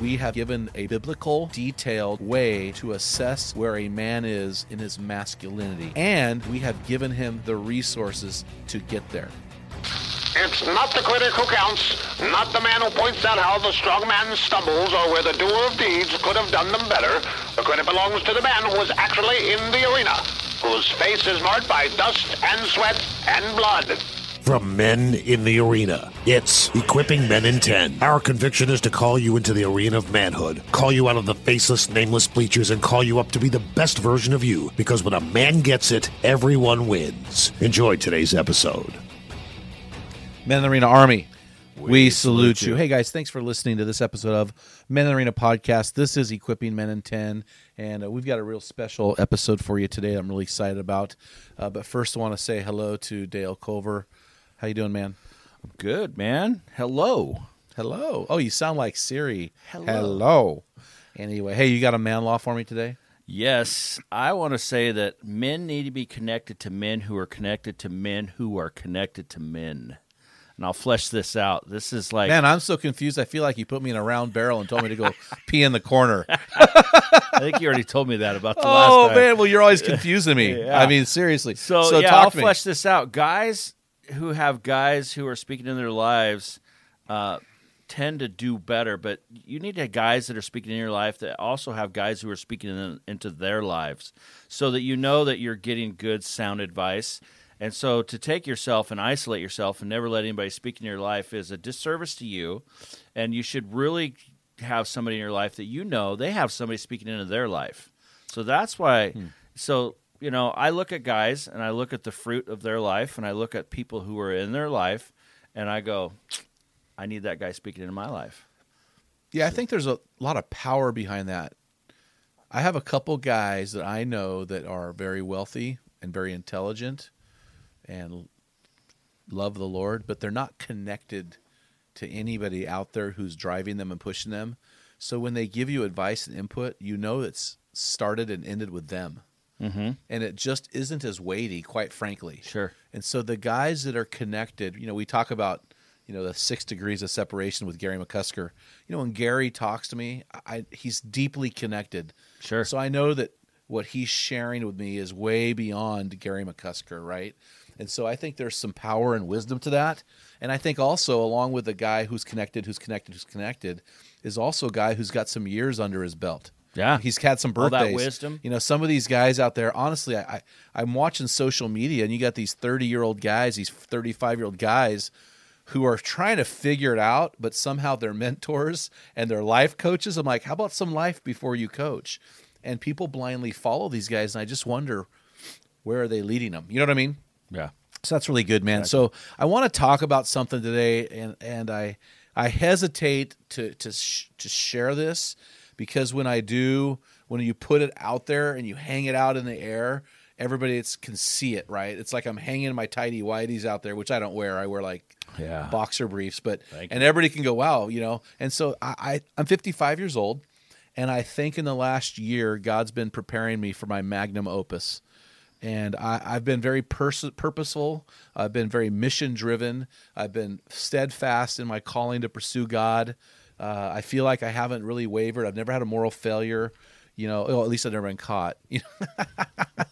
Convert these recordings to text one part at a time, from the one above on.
We have given a biblical, detailed way to assess where a man is in his masculinity, and we have given him the resources to get there. It's not the critic who counts, not the man who points out how the strong man stumbles or where the doer of deeds could have done them better. The credit belongs to the man who is actually in the arena, whose face is marked by dust and sweat and blood. From Men in the Arena, it's Equipping Men in 10. Our conviction is to call you into the arena of manhood, call you out of the faceless, nameless bleachers, and call you up to be the best version of you. Because when a man gets it, everyone wins. Enjoy today's episode. Men in the Arena Army, we, salute, you. Hey guys, thanks for listening to this episode of Men in the Arena podcast. This is Equipping Men in 10, and uh, we've got a real special episode for you today I'm really excited about. Uh, but first, I want to say hello to Dale Culver. How you doing, man? Good, man. Hello. Hello. Oh, you sound like Siri. Hello. Hello. Anyway, hey, you got a man law for me today? Yes, I want to say that men need to be connected to men who are connected to men who are connected to men. And I'll flesh this out. This is like Man, I'm so confused. I feel like you put me in a round barrel and told me to go pee in the corner. I think you already told me that about the last oh man, well you're always confusing me. Yeah. I mean, seriously. So, yeah, talk I'll to me. flesh this out. Guys who have guys who are speaking in their lives uh, tend to do better, but you need to have guys that are speaking in your life that also have guys who are speaking in, into their lives, so that you know that you're getting good, sound advice. And so, to take yourself and isolate yourself and never let anybody speak in your life is a disservice to you. And you should really have somebody in your life that you know they have somebody speaking into their life. So that's why. So you know, I look at guys and I look at the fruit of their life and I look at people who are in their life and I go, I need that guy speaking into my life. Yeah, I think there's a lot of power behind that. I have a couple guys that I know that are very wealthy and very intelligent and love the Lord, but they're not connected to anybody out there who's driving them and pushing them. So when they give you advice and input, you know it's started and ended with them. Mm-hmm. And it just isn't as weighty, quite frankly. Sure. And so the guys that are connected, you know, we talk about, you know, the six degrees of separation with Gary McCusker. You know, when Gary talks to me, I, he's deeply connected. Sure. So I know that what he's sharing with me is way beyond Gary McCusker, right? And so I think there's some power and wisdom to that. And I think also, along with the guy who's connected, who's connected, who's connected, is also a guy who's got some years under his belt. Yeah. He's had some birthdays. All that wisdom. You know, some of these guys out there, honestly, I, I I'm watching social media and you got these 30 year old guys, these 35 year old guys who are trying to figure it out, but somehow they're mentors and they're life coaches. I'm like, how about some life before you coach? And people blindly follow these guys, and I just wonder where are they leading them? You know what I mean? Yeah. So that's really good, man. So I want to talk about something today, and and I I hesitate to to sh- to share this because when I do, when you put it out there and you hang it out in the air, everybody it's, can see it, right? It's like I'm hanging my tidy whities out there, which I don't wear. I wear like Yeah. boxer briefs, but Thank and everybody can go, wow, you know. And so I, I I'm 55 years old, and I think in the last year God's been preparing me for my magnum opus and I, I've been very pers- purposeful. I've been very mission driven. I've been steadfast in my calling to pursue God. Uh, I feel like I haven't really wavered. I've never had a moral failure. You know, well, at least I've never been caught. You know?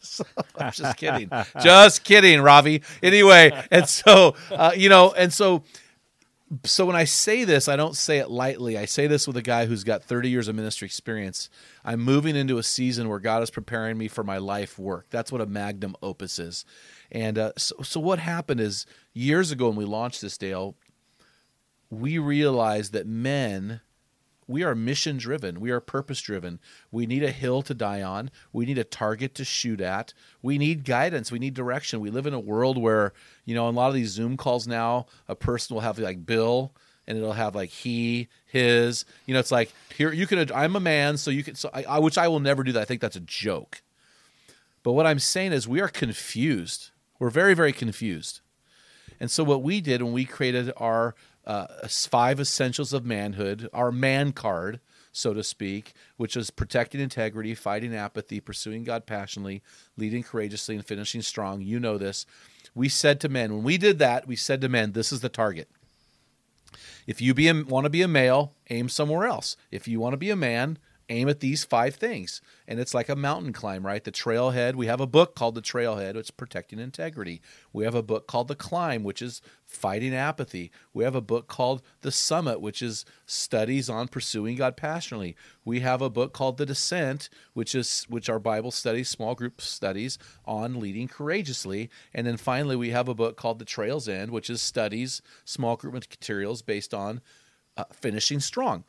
So, I'm just kidding. just kidding, Ravi. Anyway, and so uh, you know, and so so when I say this, I don't say it lightly. I say this with a guy who's got 30 years of ministry experience. I'm moving into a season where God is preparing me for my life work. That's what a magnum opus is. And uh, so, so what happened is years ago when we launched this, Dale, we realize that men we are mission driven we are purpose driven we need a hill to die on. We need a target to shoot at. We need guidance. We need direction. We live in a world where you know a lot of these zoom calls now a person will have like bill and it'll have like he his. You know it's like here you can i'm a man so you can so I, I which i will never do that. I think that's a joke. But what i'm saying is we are confused. We're very very confused. And so what we did when we created our uh, five essentials of manhood, our man card, so to speak, which is protecting integrity, fighting apathy, pursuing God passionately, leading courageously, and finishing strong. You know this. We said to men, when we did that, we said to men, this is the target. If you be a, want to be a male, aim somewhere else. If you want to be a man, aim at these five things. And it's like a mountain climb, right? The trailhead. We have a book called The Trailhead, it's protecting integrity. We have a book called The Climb, which is fighting apathy. We have a book called The Summit, which is studies on pursuing God passionately. We have a book called The Descent, which is which are Bible studies, small group studies on leading courageously. And then finally we have a book called The Trail's End, which is studies, small group materials based on uh, finishing strong.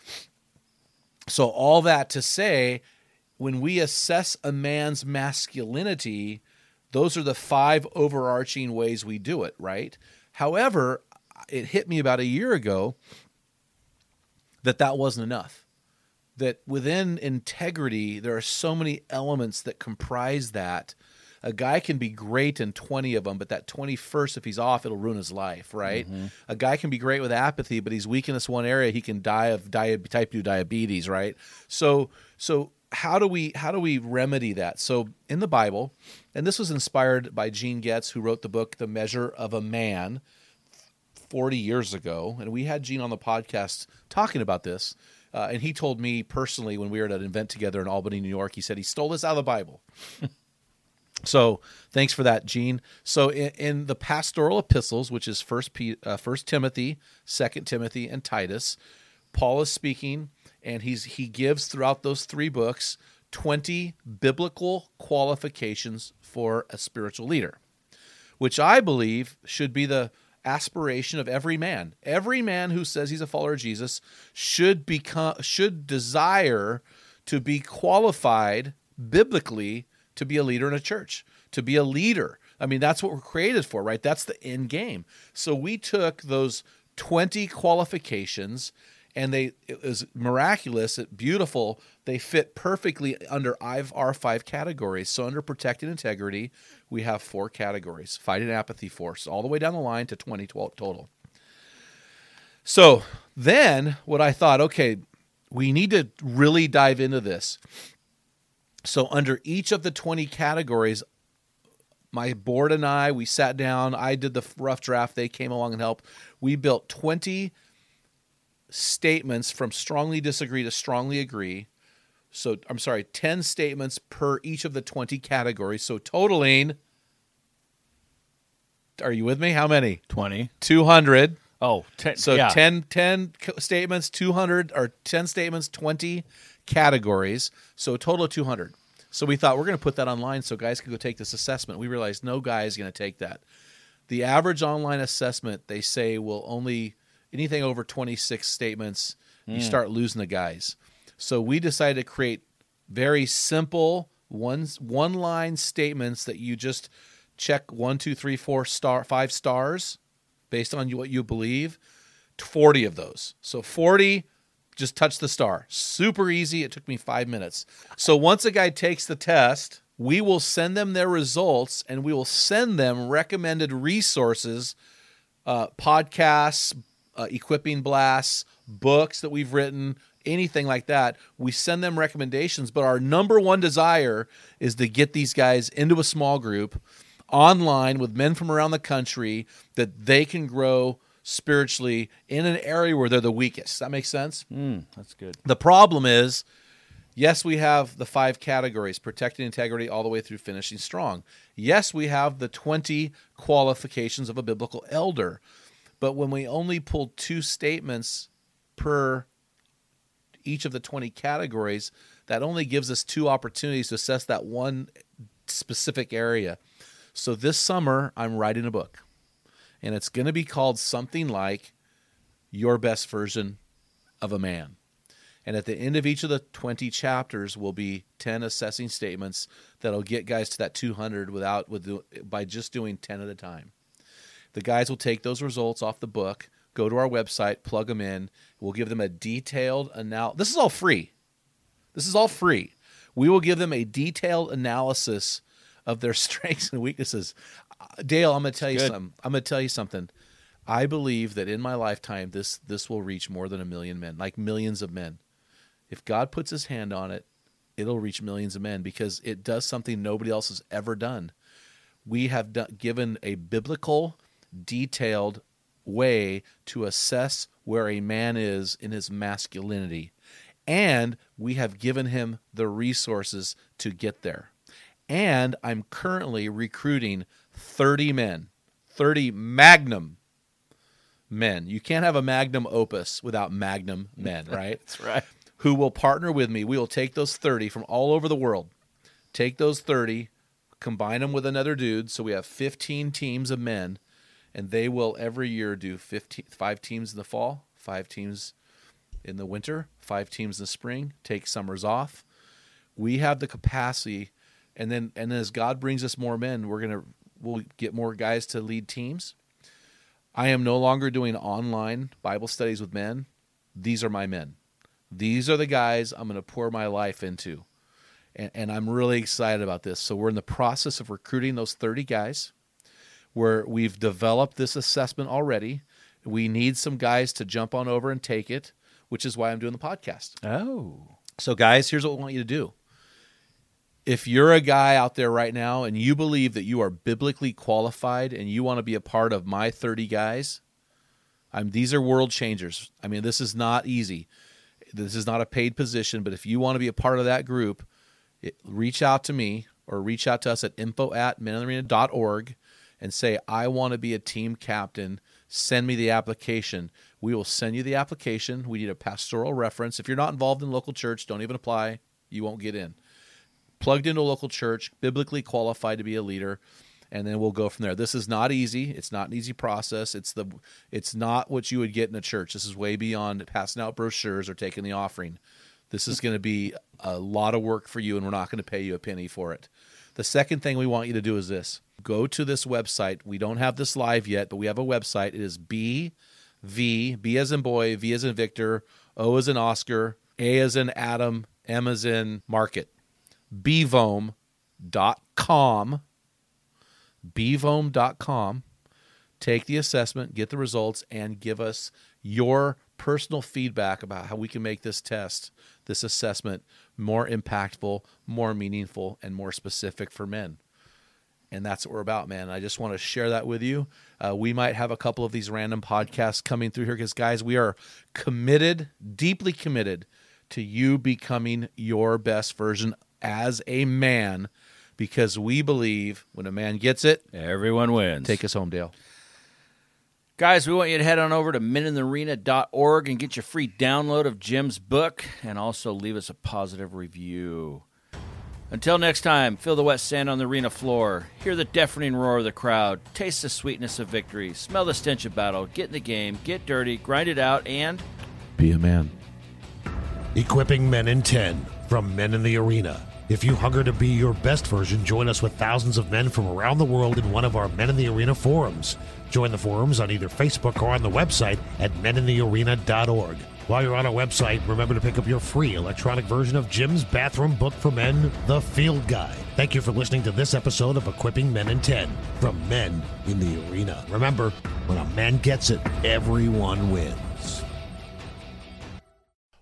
So, all that to say, when we assess a man's masculinity, those are the five overarching ways we do it, right? However, it hit me about a year ago that that wasn't enough. That within integrity, there are so many elements that comprise that a guy can be great in 20 of them, but that 21st, if he's off, it'll ruin his life, right? Mm-hmm. A guy can be great with apathy, but he's weak in this one area, he can die of di- type 2 diabetes, right? So, so how do we how do we remedy that? So in the Bible, and this was inspired by Gene Getz, who wrote the book The Measure of a Man 40 years ago, and we had Gene on the podcast talking about this. Uh, and he told me personally when we were at an event together in Albany, New York, he said he stole this out of the Bible. So thanks for that, Gene. So in, in the pastoral epistles, which is First uh, First Timothy, Second Timothy, and Titus, Paul is speaking, and he's he gives throughout those three books twenty biblical qualifications for a spiritual leader, which I believe should be the aspiration of every man. Every man who says he's a follower of Jesus should become should desire to be qualified biblically to be a leader in a church, to be a leader. I mean, that's what we're created for, right? That's the end game. So we took those 20 qualifications and they it was miraculous, it, beautiful. They fit perfectly under our five categories. So under protected integrity, we have four categories: fighting apathy force, all the way down the line to 20 total. So then, what I thought, okay, we need to really dive into this. So, under each of the 20 categories, my board and I, we sat down. I did the rough draft. They came along and helped. We built 20 statements from strongly disagree to strongly agree. So, I'm sorry, 10 statements per each of the 20 categories. So, totaling, are you with me? How many? 20. 200. Oh, ten, so yeah. 10, 10 statements, 200, or 10 statements, 20 categories, so a total of 200. So we thought we're going to put that online so guys can go take this assessment. We realized no guy is going to take that. The average online assessment, they say, will only anything over 26 statements, mm. you hmm. start losing the guys. So we decided to create very simple one one line statements that you just check one, two, three, four star, five stars based on what you believe. 40 of those. So 40 just touch the star. Super easy. It took me five minutes. So once a guy takes the test, we will send them their results and we will send them recommended resources, uh, podcasts, uh, equipping blasts, books that we've written, anything like that. We send them recommendations, but our number one desire is to get these guys into a small group online with men from around the country that they can grow spiritually in an area where they're the weakest. That makes sense? Mm, that's good. The problem is, yes, we have the five categories protecting integrity all the way through finishing strong. Yes, we have the 20 qualifications of a biblical elder. But when we only pull two statements per each of the 20 categories, that only gives us two opportunities to assess that one specific area. So this summer, I'm writing a book, and it's going to be called something like Your Best Version of a Man. And at the end of each of the 20 chapters will be 10 assessing statements that'll get guys to that 200 without with by just doing 10 at a time. The guys will take those results off the book, go to our website, plug them in. We'll give them a detailed analysis. This is all free. This is all free. We will give them a detailed analysis of their strengths and weaknesses. Dale, I'm going to tell you Good. something. I'm going to tell you something. I believe that in my lifetime, this this will reach more than a million men, like millions of men. If God puts His hand on it, it'll reach millions of men because it does something nobody else has ever done. We have done, given a biblical, detailed way to assess where a man is in his masculinity, and we have given him the resources to get there. And I'm currently recruiting 30 men, 30 magnum men. You can't have a magnum opus without magnum men, right? That's right. Who will partner with me. We will take those 30 from all over the world, take those 30, combine them with another dude. So we have 15 teams of men, and they will every year do 15, five teams in the fall, five teams in the winter, five teams in the spring, take summers off. We have the capacity, and then and then as God brings us more men, we're gonna we'll get more guys to lead teams. I am no longer doing online Bible studies with men. These are my men. These are the guys I'm going to pour my life into. And, and I'm really excited about this. So we're in the process of recruiting those 30 guys where we've developed this assessment already. We need some guys to jump on over and take it, which is why I'm doing the podcast. Oh. So, guys, here's what we want you to do. If you're a guy out there right now and you believe that you are biblically qualified and you want to be a part of my 30 guys, I'm, these are world changers. I mean, this is not easy. This is not a paid position, but if you want to be a part of that group, it, reach out to me or reach out to us at info at menarena.org and say, I want to be a team captain. Send me the application. We will send you the application. We need a pastoral reference. If you're not involved in local church, don't even apply. You won't get in. Plugged into a local church, biblically qualified to be a leader, and then we'll go from there. This is not easy. It's not an easy process. It's the it's not what you would get in a church. This is way beyond passing out brochures or taking the offering. This is going to be a lot of work for you, and we're not going to pay you a penny for it. The second thing we want you to do is this go to this website. We don't have this live yet, but we have a website. It is B V, B as in boy, V as in Victor, O as in Oscar, A as in Adam, M as in market. Bvom.com. Bvom.com. Take the assessment, get the results, and give us your personal feedback about how we can make this test, this assessment, more impactful, more meaningful, and more specific for men. And that's what we're about, man. I just want to share that with you. Uh, we might have a couple of these random podcasts coming through here because, guys, we are committed, deeply committed to you becoming your best version as a man because we believe when a man gets it, Everyone wins. take us home, Dale. Guys, we want you to head on over to meninthearena.org and get your free download of Jim's book and also leave us a positive review. Until next time, feel the wet sand on the arena floor, hear the deafening roar of the crowd, taste the sweetness of victory, smell the stench of battle, get in the game, get dirty, grind it out, and Be a man. Equipping Men in 10 from Men in the Arena. If you hunger to be your best version, join us with thousands of men from around the world in one of our Men in the Arena forums. Join the forums on either Facebook or on the website at meninthearena.org. While you're on our website, remember to pick up your free electronic version of Jim's bathroom book for men, The Field Guide. Thank you for listening to this episode of Equipping Men in 10 from Men in the Arena. Remember, when a man gets it, everyone wins.